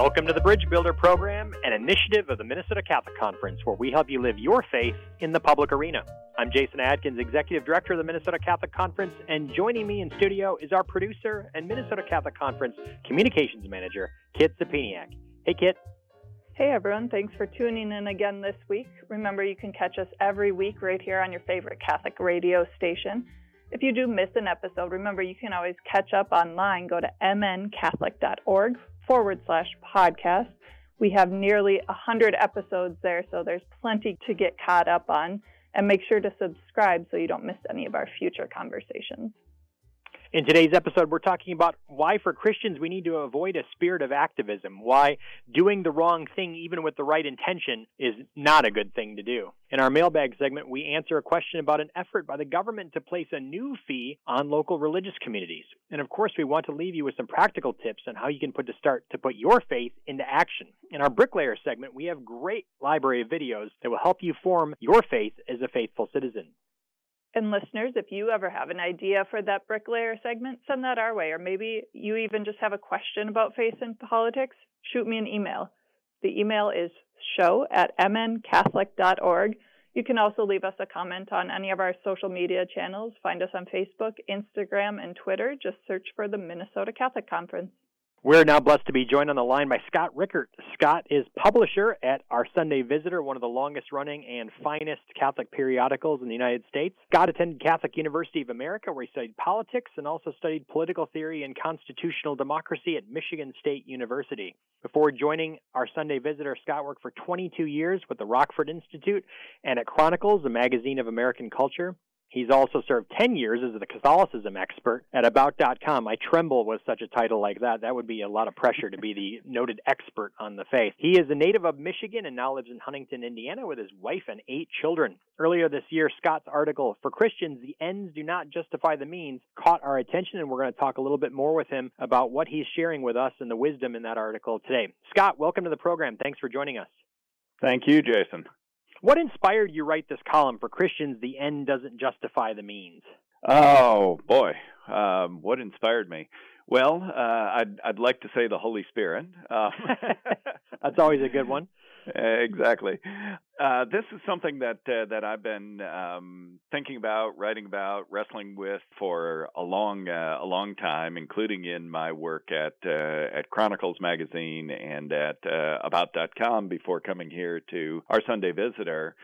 Welcome to the Bridge Builder Program, an initiative of the Minnesota Catholic Conference where we help you live your faith in the public arena. I'm Jason Adkins, Executive Director of the Minnesota Catholic Conference, and joining me in studio is our producer and Minnesota Catholic Conference Communications Manager, Kit Sapiniak. Hey, Kit. Hey, everyone. Thanks for tuning in again this week. Remember, you can catch us every week right here on your favorite Catholic radio station. If you do miss an episode, remember you can always catch up online. Go to mncatholic.org forward slash podcast. We have nearly 100 episodes there, so there's plenty to get caught up on. And make sure to subscribe so you don't miss any of our future conversations. In today's episode, we're talking about why, for Christians, we need to avoid a spirit of activism, why doing the wrong thing, even with the right intention, is not a good thing to do. In our mailbag segment, we answer a question about an effort by the government to place a new fee on local religious communities. And of course, we want to leave you with some practical tips on how you can put to start to put your faith into action. In our bricklayer segment, we have great library of videos that will help you form your faith as a faithful citizen. And listeners, if you ever have an idea for that bricklayer segment, send that our way. Or maybe you even just have a question about faith and politics, shoot me an email. The email is show at mncatholic.org. You can also leave us a comment on any of our social media channels. Find us on Facebook, Instagram, and Twitter. Just search for the Minnesota Catholic Conference. We're now blessed to be joined on the line by Scott Richert. Scott is publisher at Our Sunday Visitor, one of the longest running and finest Catholic periodicals in the United States. Scott attended Catholic University of America, where he studied politics and also studied political theory and constitutional democracy at Michigan State University. Before joining Our Sunday Visitor, Scott worked for 22 years with the Rockford Institute and at Chronicles, a magazine of American culture. He's also served 10 years as the Catholicism expert at About.com. I tremble with such a title like that. That would be a lot of pressure to be the noted expert on the faith. He is a native of Michigan and now lives in Huntington, Indiana with his wife and eight children. Earlier this year, Scott's article, For Christians, the Ends Do Not Justify the Means, caught our attention, and we're going to talk a little bit more with him about what he's sharing with us and the wisdom in that article today. Scott, welcome to the program. Thanks for joining us. Thank you, Jason. What inspired you write this column for Christians? The end doesn't justify the means. Oh boy, um, what inspired me? Well, uh, I'd I'd like to say the Holy Spirit. Um, That's always a good one. exactly. Uh, this is something that uh, that I've been um, thinking about, writing about, wrestling with for a long uh, a long time, including in my work at uh, at Chronicles magazine and at uh, About.com before coming here to our Sunday Visitor.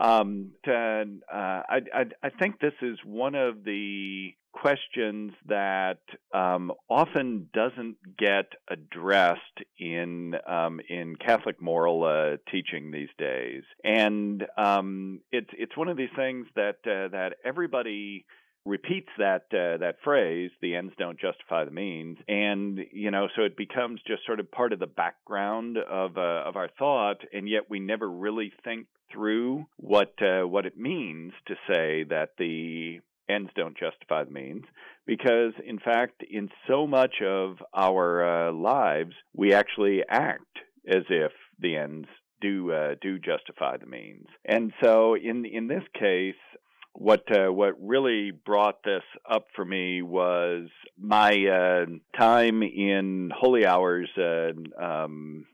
Um, to, uh, I, I, I think this is one of the questions that um, often doesn't get addressed in um, in Catholic moral uh, teaching these days, and um, it's it's one of these things that uh, that everybody repeats that uh, that phrase the ends don't justify the means. And you know so it becomes just sort of part of the background of uh, of our thought and yet we never really think through what uh, what it means to say that the ends don't justify the means because in fact in so much of our uh, lives we actually act as if the ends do uh, do justify the means. And so in in this case what uh, what really brought this up for me was my uh, time in holy hours uh, um,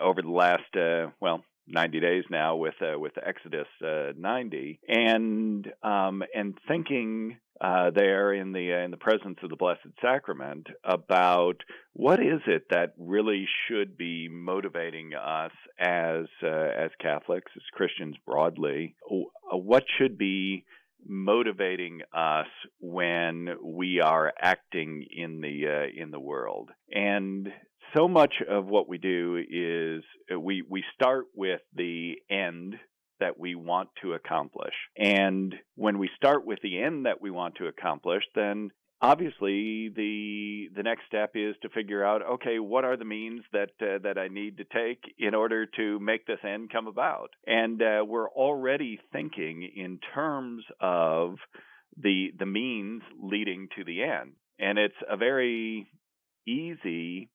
over the last uh, well 90 days now with uh, with Exodus uh, 90 and um, and thinking uh, there in the uh, in the presence of the Blessed Sacrament about what is it that really should be motivating us as uh, as Catholics as Christians broadly uh, what should be motivating us when we are acting in the in the world? And so much of what we do is uh, we we start with the end that we want to accomplish. And when we start with the end that we want to accomplish, then obviously the the next step is to figure out okay what are the means that uh, that I need to take in order to make this end come about and uh, we're already thinking in terms of the the means leading to the end and it's a very easy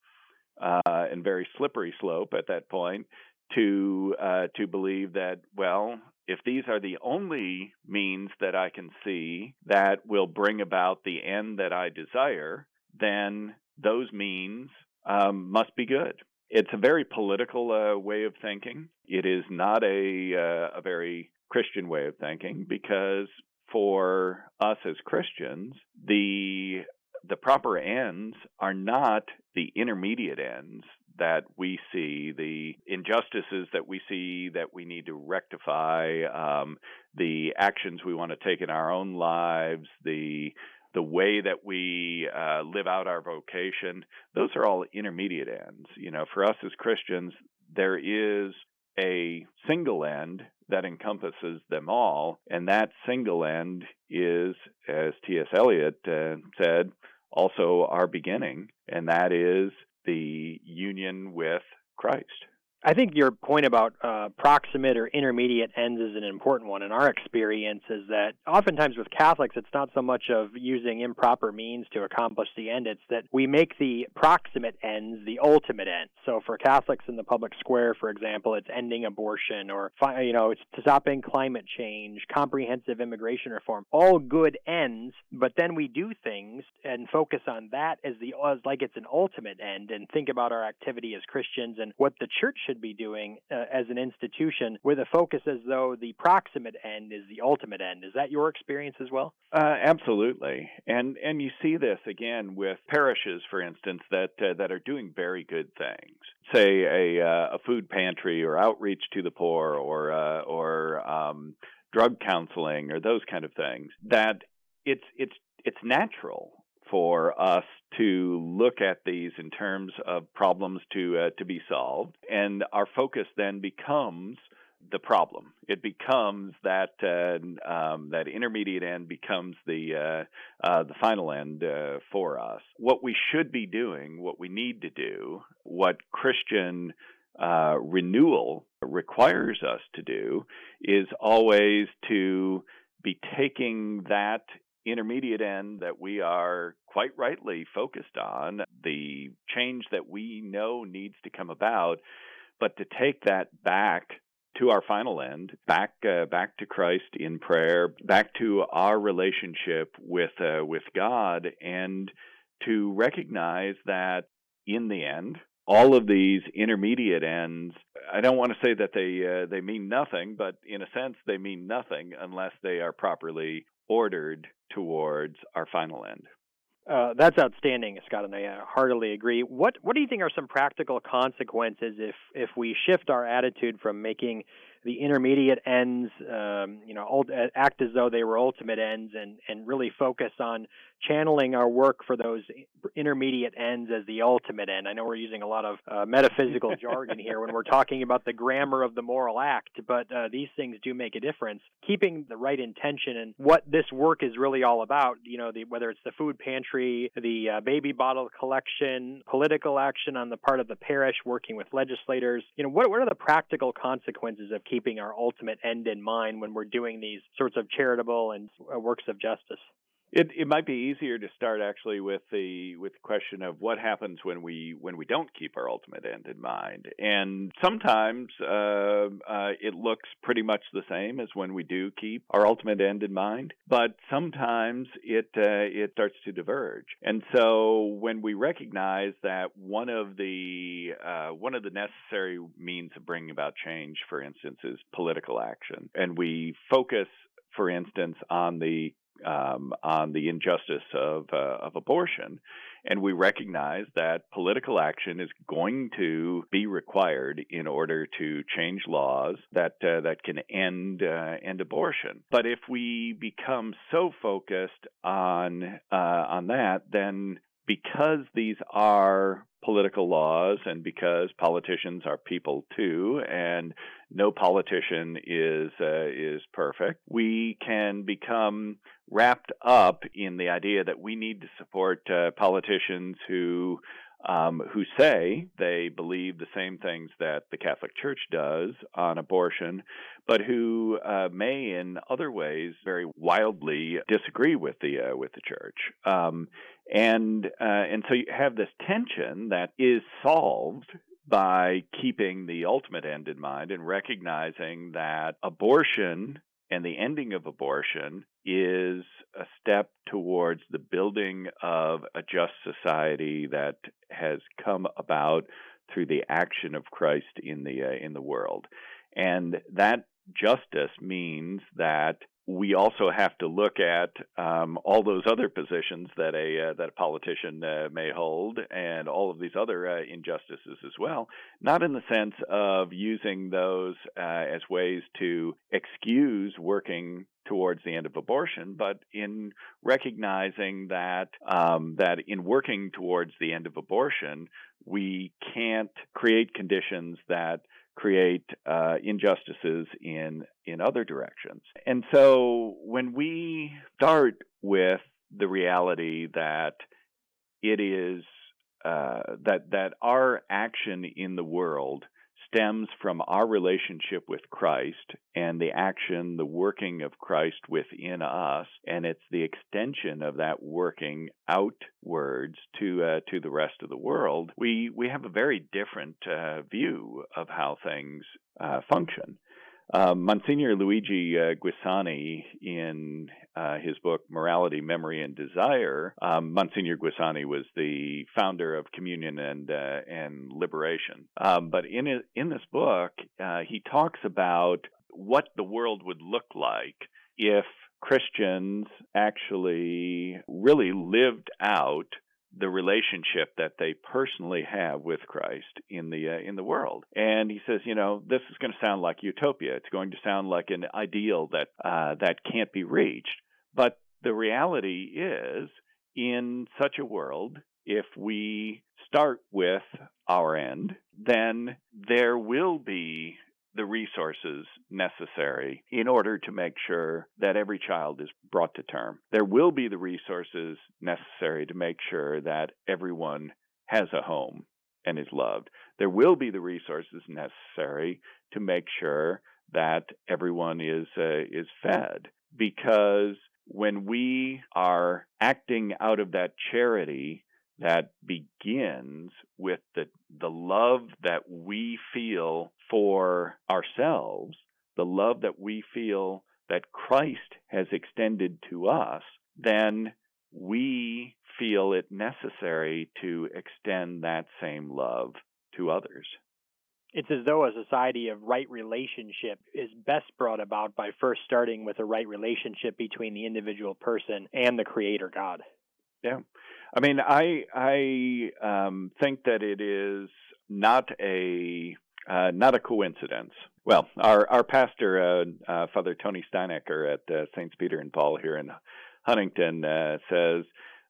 uh, and very slippery slope at that point to uh, to believe that well if these are the only means that I can see that will bring about the end that I desire then those means um, must be good It's a very political uh, way of thinking. It is not a uh, a very Christian way of thinking because for us as Christians, the the proper ends are not the intermediate ends that we see, the injustices that we see that we need to rectify, um, the actions we want to take in our own lives, the the way that we uh, live out our vocation, those are all intermediate ends. You know, for us as Christians, there is a single end that encompasses them all, and that single end is, as T.S. Eliot uh, said, also our beginning, and that is the union with Christ. I think your point about uh, proximate or intermediate ends is an important one. In our experience, is that oftentimes with Catholics, it's not so much of using improper means to accomplish the end; it's that we make the proximate ends the ultimate end. So, for Catholics in the public square, for example, it's ending abortion, or you know, it's stopping climate change, comprehensive immigration reform, all good ends. But then we do things and focus on that as the as like it's an ultimate end, and think about our activity as Christians and what the church should be doing uh, as an institution with a focus as though the proximate end is the ultimate end. Is that your experience as well? Uh, absolutely, and and you see this again with parishes, for instance, that uh, that are doing very good things. Say a uh, a food pantry or outreach to the poor or uh, or um, drug counseling or those kind of things. That it's it's it's natural for us to look at these in terms of problems to uh, to be solved, and our focus then becomes the problem. It becomes that uh, um, that intermediate end becomes the uh, uh, the final end uh, for us. What we should be doing, what we need to do, what Christian uh, renewal requires us to do, is always to be taking that intermediate end that we are quite rightly focused on, the change that we know needs to come about, but to take that back to our final end, back uh, back to Christ in prayer, back to our relationship with uh, with God, and to recognize that in the end, all of these intermediate ends i don't want to say that they uh, they mean nothing but in a sense they mean nothing unless they are properly ordered towards our final end. Uh, that's outstanding, Scott, and I uh, heartily agree. What What do you think are some practical consequences if if we shift our attitude from making the intermediate ends, um, you know, act as though they were ultimate ends, and and really focus on channeling our work for those intermediate ends as the ultimate end. I know we're using a lot of uh, metaphysical jargon here when we're talking about the grammar of the moral act, but uh, these things do make a difference. Keeping the right intention and what this work is really all about, you know, the, whether it's the food pantry, the uh, baby bottle collection, political action on the part of the parish, working with legislators, you know, what, what are the practical consequences of keeping our ultimate end in mind when we're doing these sorts of charitable and uh, works of justice? It it might be easier to start actually with the with the question of what happens when we when we don't keep our ultimate end in mind, and sometimes uh, uh, it looks pretty much the same as when we do keep our ultimate end in mind, but sometimes it uh, it starts to diverge, and so when we recognize that one of the uh, one of the necessary means of bringing about change, for instance, is political action, and we focus for instance, on the um, on the injustice of uh, of abortion, and we recognize that political action is going to be required in order to change laws that uh, that can end uh, end abortion. But if we become so focused on uh, on that, then because these are political laws and because politicians are people too and no politician is uh, is perfect we can become wrapped up in the idea that we need to support uh, politicians who um, who say they believe the same things that the Catholic Church does on abortion, but who uh, may, in other ways, very wildly disagree with the uh, with the Church. Um, and uh, and so you have this tension that is solved by keeping the ultimate end in mind and recognizing that abortion and the ending of abortion is a step towards the building of a just society that has come about through the action of Christ in the uh, in the world, and that justice means that we also have to look at um, all those other positions that a uh, that a politician uh, may hold, and all of these other uh, injustices as well. Not in the sense of using those uh, as ways to excuse working towards the end of abortion, but in recognizing that um, that in working towards the end of abortion, we can't create conditions that create uh, injustices in in other directions. And so when we start with the reality that it is uh, that that our action in the world stems from our relationship with Christ and the action, the working of Christ within us, and it's the extension of that working outwards to uh, to the rest of the world. We we have a very different uh, view of how things uh, function. Uh, Monsignor Luigi uh, Giussani, in uh, his book Morality, Memory, and Desire, um, Monsignor Giussani was the founder of Communion and uh, and Liberation. Um, but in in this book, uh, he talks about what the world would look like if Christians actually really lived out the relationship that they personally have with Christ in the uh, in the world. And he says, you know, this is going to sound like utopia. It's going to sound like an ideal that uh, that can't be reached. But the reality is, in such a world, if we start with our end, then there will be the resources necessary in order to make sure that every child is brought to term. There will be the resources necessary to make sure that everyone has a home and is loved. There will be the resources necessary to make sure that everyone is uh, is fed because when we are acting out of that charity that begins with the the love that we feel for ourselves, the love that we feel that Christ has extended to us, then we feel it necessary to extend that same love to others. It's as though a society of right relationship is best brought about by first starting with a right relationship between the individual person and the creator God. Yeah. I mean, I I um, think that it is not a uh, not a coincidence. Well, our our pastor, uh, uh, Father Tony Steinacker at uh, Saints Peter and Paul here in Huntington, uh, says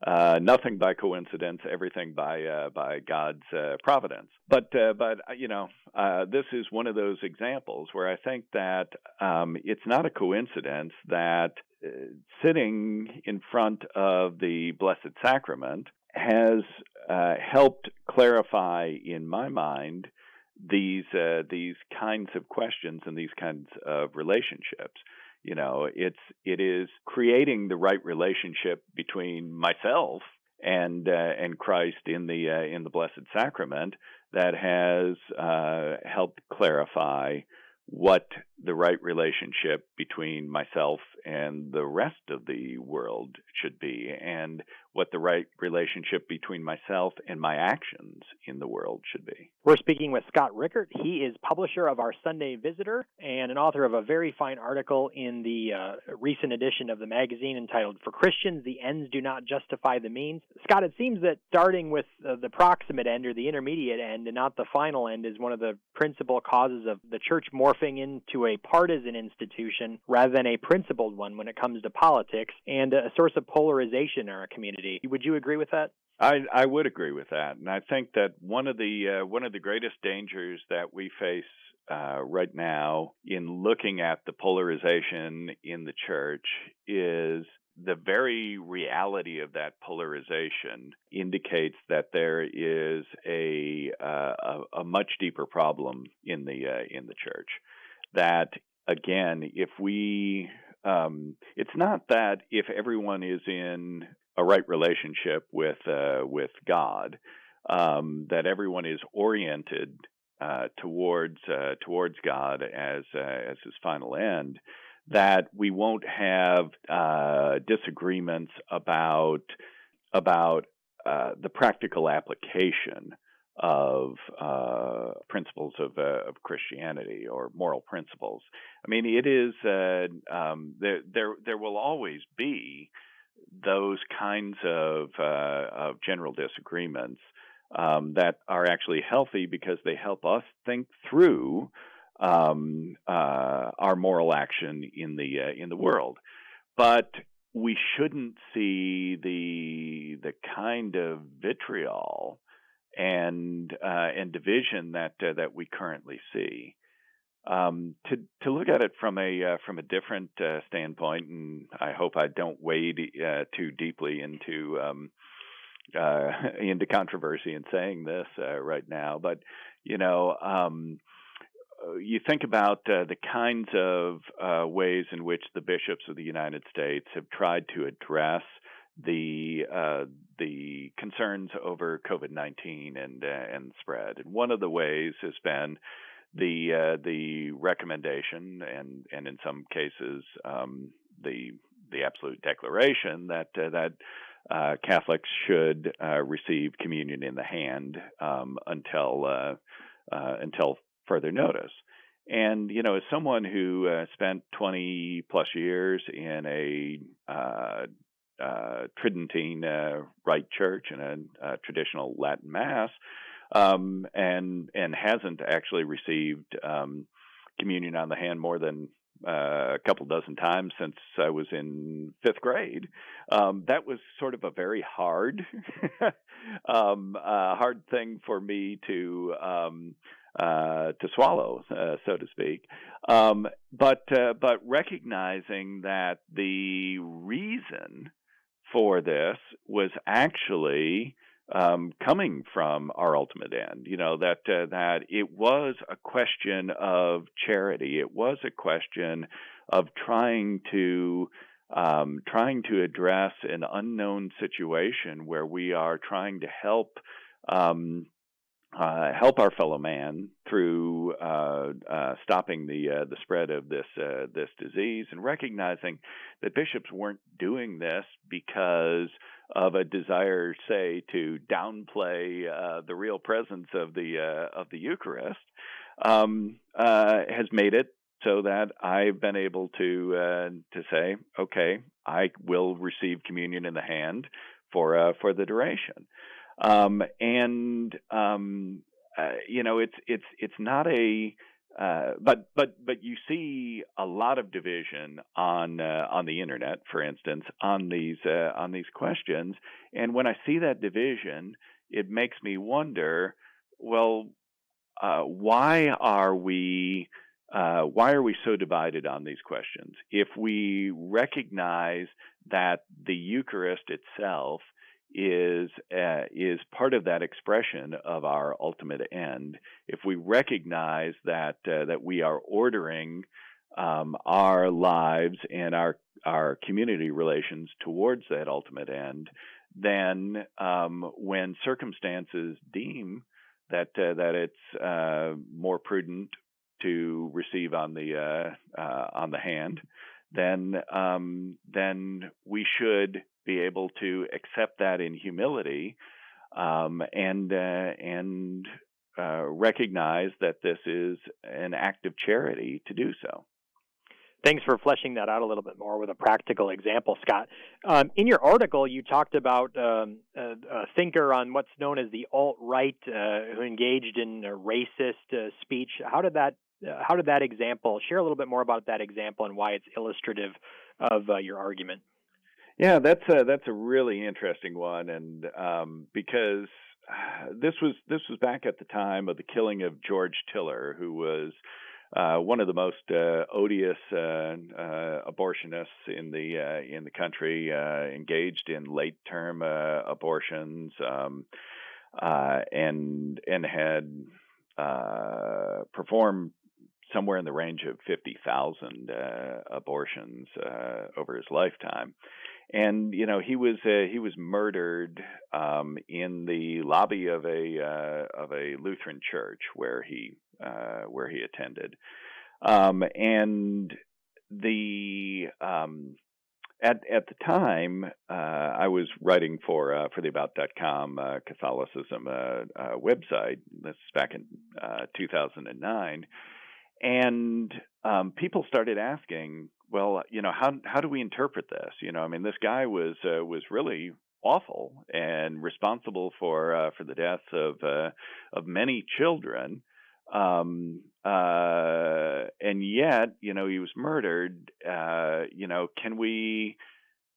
uh, nothing by coincidence, everything by uh, by God's uh, providence. But uh, but uh, you know, uh, this is one of those examples where I think that um, it's not a coincidence that sitting in front of the Blessed Sacrament has helped clarify in my mind these these kinds of questions and these kinds of relationships you know it's it is creating the right relationship between myself and uh, and Christ in the uh, in the blessed sacrament that has uh, helped clarify what the right relationship between myself and the rest of the world should be and what the right relationship between myself and my actions in the world should be. We're speaking with Scott Richert. He is publisher of our Sunday Visitor and an author of a very fine article in the uh, recent edition of the magazine entitled For Christians, the Ends Do Not Justify the Means. Scott, it seems that starting with uh, the proximate end or the intermediate end and not the final end is one of the principal causes of the church morphing into a partisan institution rather than a principled one when it comes to politics and a source of polarization in our community. Would you agree with that? I, I would agree with that, and I think that one of the uh, one of the greatest dangers that we face uh, right now in looking at the polarization in the church is the very reality of that polarization indicates that there is a uh, a, a, much deeper problem in the uh, in the church. That again, if we um, it's not that if everyone is in a right relationship with uh, with God, um, that everyone is oriented uh, towards uh, towards God as uh, as his final end, that we won't have uh, disagreements about about uh, the practical application of uh, principles of, uh, of Christianity or moral principles. I mean, it is uh, um, there. There there will always be those kinds of uh, of general disagreements um, that are actually healthy because they help us think through um, uh, our moral action in the uh, in the world. But we shouldn't see the the kind of vitriol and uh, and division that uh, that we currently see. Um, to to look at it from a uh, from a different uh, standpoint, and I hope I don't wade uh, too deeply into um, uh, into controversy in saying this right now, but you know. Um, you think about the kinds of ways in which the bishops of the United States have tried to address the uh, the concerns over COVID nineteen and uh, and spread. And one of the ways has been the uh, the recommendation and and in some cases um, the the absolute declaration that uh, that uh, Catholics should uh, receive communion in the hand um, until until further notice. And you know, as someone who uh, spent 20 plus years in a uh, uh, Tridentine uh, Rite Church and a, traditional Latin Mass, um, and and hasn't actually received um, communion on the hand more than uh, a couple dozen times since I was in fifth grade. Um, that was sort of a very hard, um, uh, hard thing for me to um, uh, to swallow, uh, so to speak. Um, but uh, but recognizing that the reason for this was actually um, coming from our ultimate end. You know that uh, that it was a question of charity. It was a question of trying to um, trying to address an unknown situation where we are trying to help um, uh, help our fellow man through uh, uh, stopping the uh, the spread of this uh, this disease, and recognizing that bishops weren't doing this because of a desire, say, to downplay the real presence of the of the Eucharist, um, has made it so that I've been able to to say, okay, I will receive communion in the hand for for the duration. Um, and um, uh, you know, it's it's it's not a uh, but but but you see a lot of division on uh, on the internet, for instance, on these uh, on these questions. And when I see that division, it makes me wonder. Well, uh, why are we uh, why are we so divided on these questions? If we recognize that the Eucharist itself is uh, is part of that expression of our ultimate end. If we recognize that uh, that we are ordering um, our lives and our our community relations towards that ultimate end, then um, when circumstances deem that uh, that it's uh, more prudent to receive on the uh, uh, on the hand, then um, then we should be able to accept that in humility um, and uh, and uh, recognize that this is an act of charity to do so. Thanks for fleshing that out a little bit more with a practical example, Scott. Um, in your article, you talked about um, a, a, thinker on what's known as the alt right uh, who engaged in racist uh, speech. How did that uh, how did that example share a little bit more about that example and why it's illustrative of uh, your argument? Yeah, that's a that's a really interesting one, and um, because this was this was back at the time of the killing of George Tiller, who was uh, one of the most uh, odious uh, uh abortionists in the uh, in the country, uh, engaged in late term abortions, um, and and had performed somewhere in the range of fifty thousand abortions over his lifetime and you know he was uh, he was murdered um, in the lobby of a uh, of a Lutheran church where he uh, where he attended, um, and the um, at at the time, uh, I was writing for uh, for the About.com uh, Catholicism uh, uh, website. This is back in uh, 2009, and um, people started asking, "Well, you know, how how do we interpret this? You know, I mean, this guy was was really awful and responsible for for the deaths of of many children." Um, uh, and yet, you know, he was murdered. Uh, you know, can we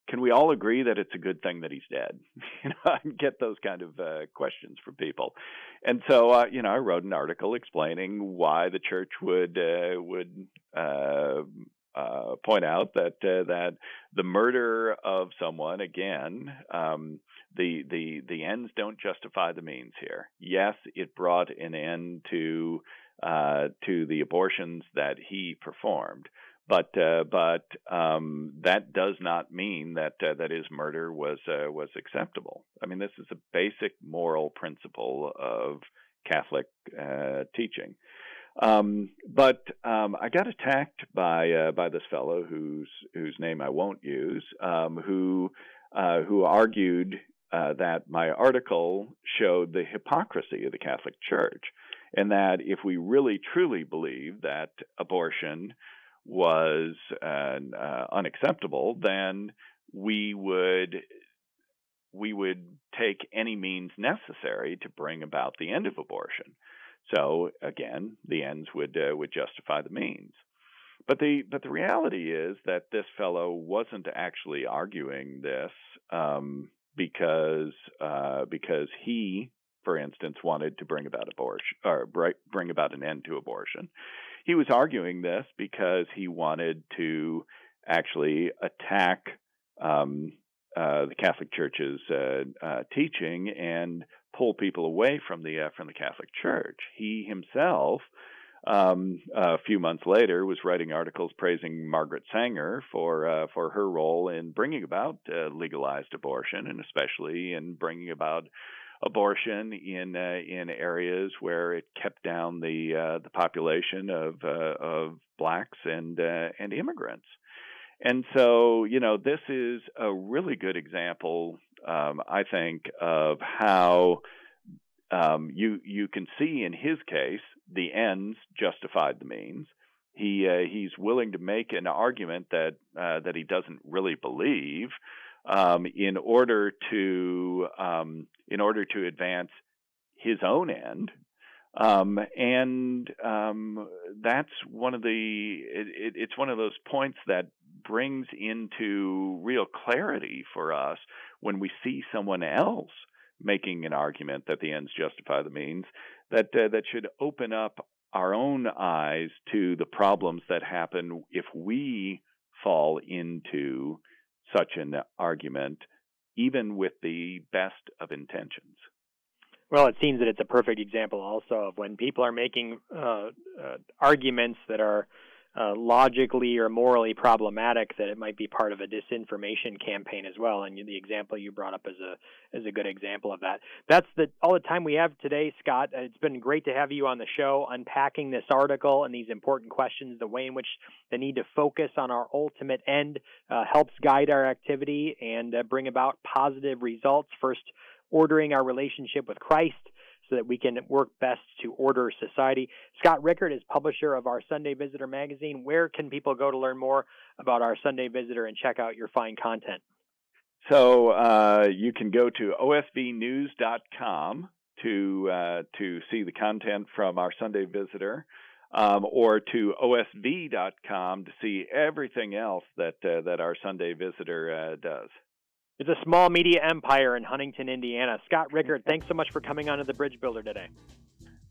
can we all agree that it's a good thing that he's dead? you know, I get those kind of uh, questions from people, and so uh, you know, I wrote an article explaining why the church would uh, would uh, point out that uh, that the murder of someone again, um, the the the ends don't justify the means here. Yes, it brought an end to uh, to the abortions that he performed. But uh, but um, that does not mean that uh, that his murder was was acceptable. I mean, this is a basic moral principle of Catholic teaching. Um, but um, I got attacked by uh, by this fellow whose whose name I won't use, um, who who argued that my article showed the hypocrisy of the Catholic Church and that if we really truly believe that abortion was uh, uh, unacceptable, then we would we would take any means necessary to bring about the end of abortion. So again, the ends would uh, would justify the means. But the but the reality is that this fellow wasn't actually arguing this um, because uh, because he for instance, wanted to bring about abortion or bring about an end to abortion. He was arguing this because he wanted to actually attack um, uh, the Catholic Church's uh, uh, teaching and pull people away from the uh, from the Catholic Church. He himself. Um, a few months later, was writing articles praising Margaret Sanger for uh, for her role in bringing about uh, legalized abortion, and especially in bringing about abortion in uh, in areas where it kept down the uh, the population of uh, of blacks and and immigrants. And so, you know, this is a really good example, um, I think, of how um, you you can see in his case the ends justified the means. He uh, he's willing to make an argument that uh, that he doesn't really believe, um, in order to um, in order to advance his own end. Um, and um, that's one of the it, it, it's one of those points that brings into real clarity for us when we see someone else making an argument that the ends justify the means that uh, that should open up our own eyes to the problems that happen if we fall into such an argument, even with the best of intentions. Well, it seems that it's a perfect example also of when people are making uh, uh, arguments that are uh, logically or morally problematic that it might be part of a disinformation campaign as well. And the example you brought up is a is a good example of that. That's the all the time we have today, Scott. It's been great to have you on the show, unpacking this article and these important questions. The way in which the need to focus on our ultimate end uh, helps guide our activity and uh, bring about positive results. First, ordering our relationship with Christ so that we can work best to order society. Scott Richert is publisher of our Sunday Visitor magazine. Where can people go to learn more about our Sunday Visitor and check out your fine content? So uh, you can go to osvnews.com to uh, to see the content from our Sunday Visitor. Um, or to osv.com to see everything else that uh, that our Sunday Visitor uh, does. It's a small media empire in Huntington, Indiana. Scott Richert, thanks so much for coming on to the Bridge Builder today.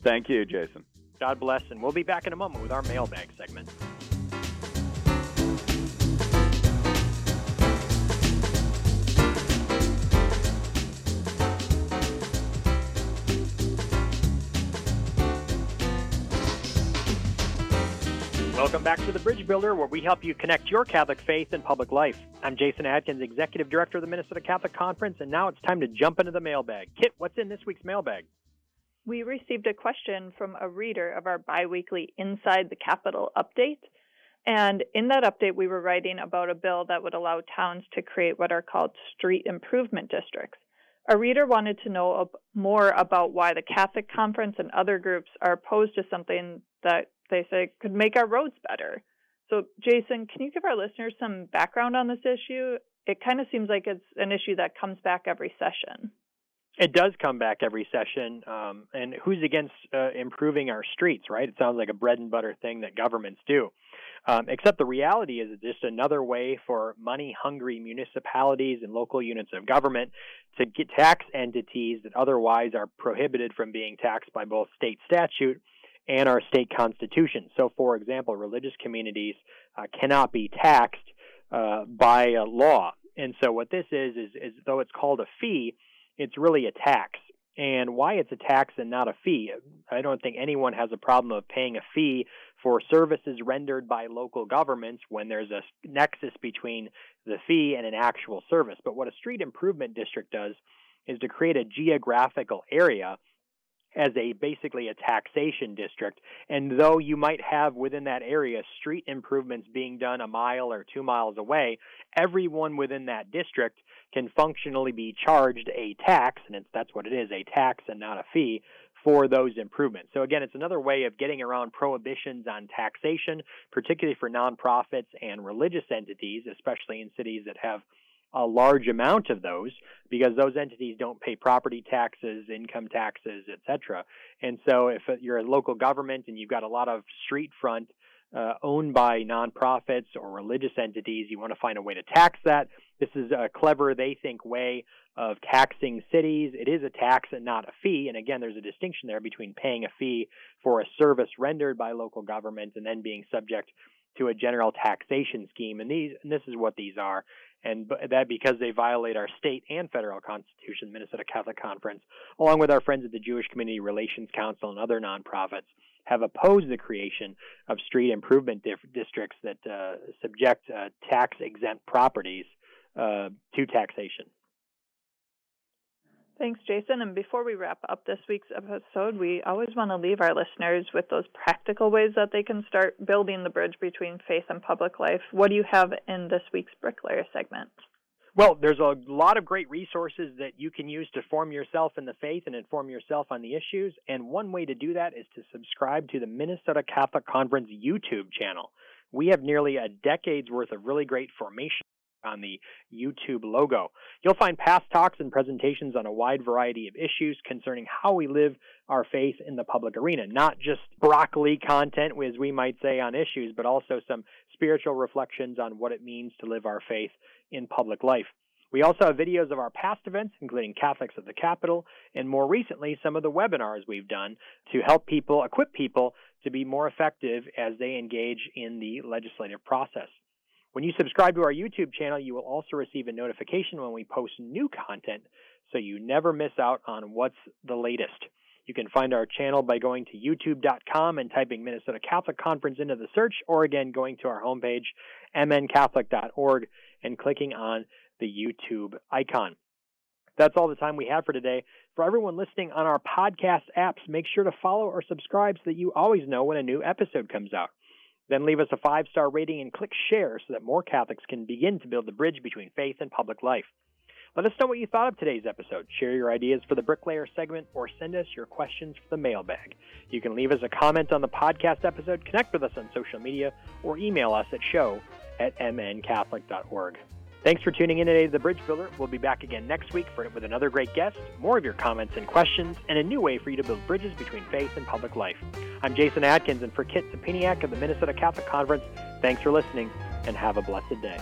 Thank you, Jason. God bless, and we'll be back in a moment with our mailbag segment. Welcome back to the Bridge Builder, where we help you connect your Catholic faith and public life. I'm Jason Adkins, Executive Director of the Minnesota Catholic Conference, and now it's time to jump into the mailbag. Kit, what's in this week's mailbag? We received a question from a reader of our biweekly Inside the Capitol update, And in that update, we were writing about a bill that would allow towns to create what are called street improvement districts. A reader wanted to know more about why the Catholic Conference and other groups are opposed to something that they say could make our roads better. So, Jason, can you give our listeners some background on this issue? It kind of seems like it's an issue that comes back every session. It does come back every session. Um, and who's against uh, improving our streets, right? It sounds like a bread and butter thing that governments do. Um, except the reality is it's just another way for money hungry municipalities and local units of government to get tax entities that otherwise are prohibited from being taxed by both state statute and our state constitution. So, for example, religious communities uh, cannot be taxed uh, by law. And so, what this is, is, is though it's called a fee, it's really a tax. And why it's a tax and not a fee, I don't think anyone has a problem of paying a fee for services rendered by local governments when there's a nexus between the fee and an actual service. But what a street improvement district does is to create a geographical area as a basically a taxation district. And though you might have within that area street improvements being done a mile or two miles away, everyone within that district can functionally be charged a tax, and that's what it is, a tax and not a fee for those improvements. So again, it's another way of getting around prohibitions on taxation, particularly for nonprofits and religious entities, especially in cities that have a large amount of those because those entities don't pay property taxes, income taxes, etc. And so if you're a local government and you've got a lot of street front uh, owned by nonprofits or religious entities, you want to find a way to tax that. This is a clever, they think, way of taxing cities. It is a tax and not a fee. And again, there's a distinction there between paying a fee for a service rendered by local government and then being subject to a general taxation scheme. And these, and this is what these are and that because they violate our state and federal constitution, Minnesota Catholic Conference, along with our friends at the Jewish Community Relations Council and other nonprofits, have opposed the creation of street improvement dif- districts that uh, subject uh, tax exempt properties uh, to taxation. Thanks, Jason. And before we wrap up this week's episode, we always want to leave our listeners with those practical ways that they can start building the bridge between faith and public life. What do you have in this week's Bricklayer segment? Well, there's a lot of great resources that you can use to form yourself in the faith and inform yourself on the issues. And one way to do that is to subscribe to the Minnesota Catholic Conference YouTube channel. We have nearly a decade's worth of really great formation on the YouTube logo. You'll find past talks and presentations on a wide variety of issues concerning how we live our faith in the public arena, not just broccoli content, as we might say, on issues, but also some spiritual reflections on what it means to live our faith in public life. We also have videos of our past events, including Catholics of the Capitol, and more recently, some of the webinars we've done to help people, equip people to be more effective as they engage in the legislative process. When you subscribe to our YouTube channel, you will also receive a notification when we post new content so you never miss out on what's the latest. You can find our channel by going to youtube.com and typing Minnesota Catholic Conference into the search, or again, going to our homepage, mncatholic.org, and clicking on the YouTube icon. That's all the time we have for today. For everyone listening on our podcast apps, make sure to follow or subscribe so that you always know when a new episode comes out. Then leave us a five star rating and click share so that more Catholics can begin to build the bridge between faith and public life. Let us know what you thought of today's episode. Share your ideas for the Bricklayer segment or send us your questions for the mailbag. You can leave us a comment on the podcast episode, connect with us on social media, or email us at show at mncatholic.org. Thanks for tuning in today to The Bridge Builder. We'll be back again next week for, with another great guest, more of your comments and questions, and a new way for you to build bridges between faith and public life. I'm Jason Adkins, and for Kit Sapiniak of the Minnesota Catholic Conference, thanks for listening, and have a blessed day.